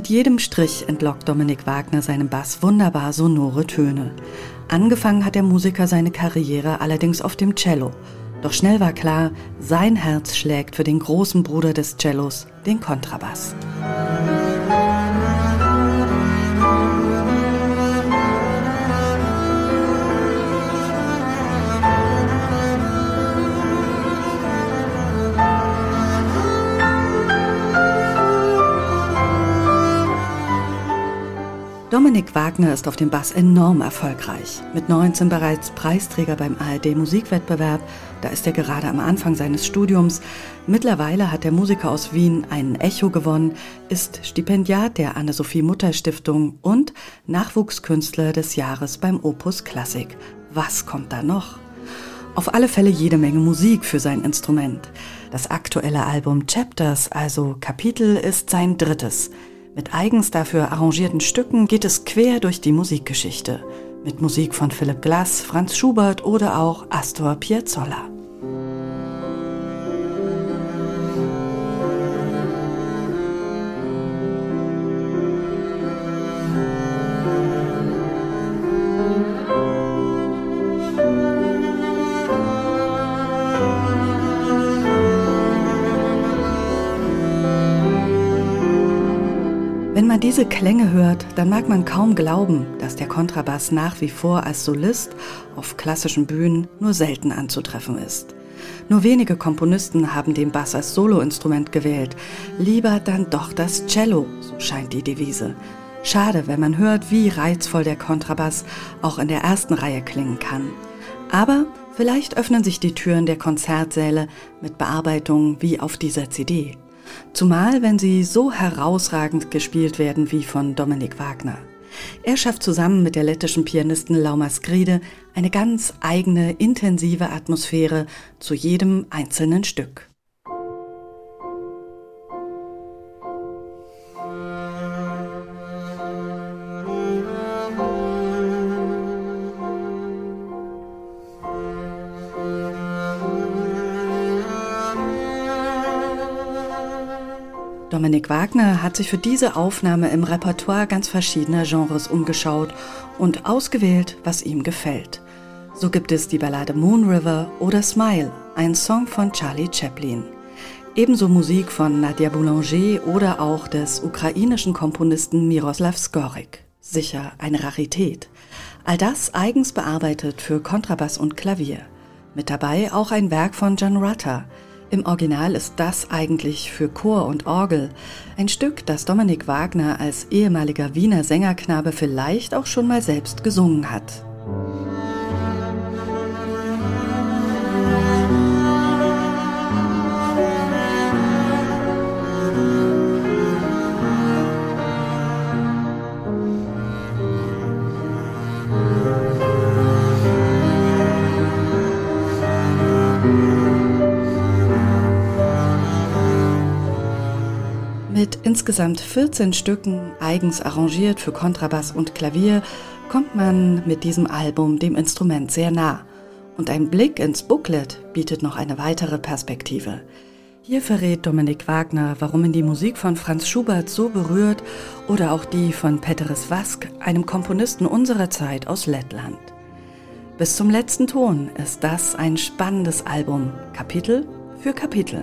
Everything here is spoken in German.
Mit jedem Strich entlockt Dominik Wagner seinem Bass wunderbar sonore Töne. Angefangen hat der Musiker seine Karriere allerdings auf dem Cello. Doch schnell war klar, sein Herz schlägt für den großen Bruder des Cellos, den Kontrabass. Dominik Wagner ist auf dem Bass enorm erfolgreich. Mit 19 bereits Preisträger beim ARD Musikwettbewerb, da ist er gerade am Anfang seines Studiums. Mittlerweile hat der Musiker aus Wien einen Echo gewonnen, ist Stipendiat der Anne-Sophie Mutter Stiftung und Nachwuchskünstler des Jahres beim Opus Klassik. Was kommt da noch? Auf alle Fälle jede Menge Musik für sein Instrument. Das aktuelle Album Chapters, also Kapitel, ist sein drittes. Mit eigens dafür arrangierten Stücken geht es quer durch die Musikgeschichte. Mit Musik von Philipp Glass, Franz Schubert oder auch Astor Piazzolla. Wenn man diese Klänge hört, dann mag man kaum glauben, dass der Kontrabass nach wie vor als Solist auf klassischen Bühnen nur selten anzutreffen ist. Nur wenige Komponisten haben den Bass als Soloinstrument gewählt. Lieber dann doch das Cello, so scheint die Devise. Schade, wenn man hört, wie reizvoll der Kontrabass auch in der ersten Reihe klingen kann. Aber vielleicht öffnen sich die Türen der Konzertsäle mit Bearbeitungen wie auf dieser CD. Zumal, wenn sie so herausragend gespielt werden wie von Dominik Wagner. Er schafft zusammen mit der lettischen Pianistin Lauma Skride eine ganz eigene, intensive Atmosphäre zu jedem einzelnen Stück. Dominik Wagner hat sich für diese Aufnahme im Repertoire ganz verschiedener Genres umgeschaut und ausgewählt, was ihm gefällt. So gibt es die Ballade Moon River oder Smile, ein Song von Charlie Chaplin. Ebenso Musik von Nadia Boulanger oder auch des ukrainischen Komponisten Miroslav Skorik. Sicher eine Rarität. All das eigens bearbeitet für Kontrabass und Klavier. Mit dabei auch ein Werk von John Rutter, im Original ist das eigentlich für Chor und Orgel ein Stück, das Dominik Wagner als ehemaliger Wiener Sängerknabe vielleicht auch schon mal selbst gesungen hat. Insgesamt 14 Stücken, eigens arrangiert für Kontrabass und Klavier, kommt man mit diesem Album dem Instrument sehr nah. Und ein Blick ins Booklet bietet noch eine weitere Perspektive. Hier verrät Dominik Wagner, warum ihn die Musik von Franz Schubert so berührt oder auch die von Peteris Vask, einem Komponisten unserer Zeit aus Lettland. Bis zum letzten Ton ist das ein spannendes Album, Kapitel für Kapitel.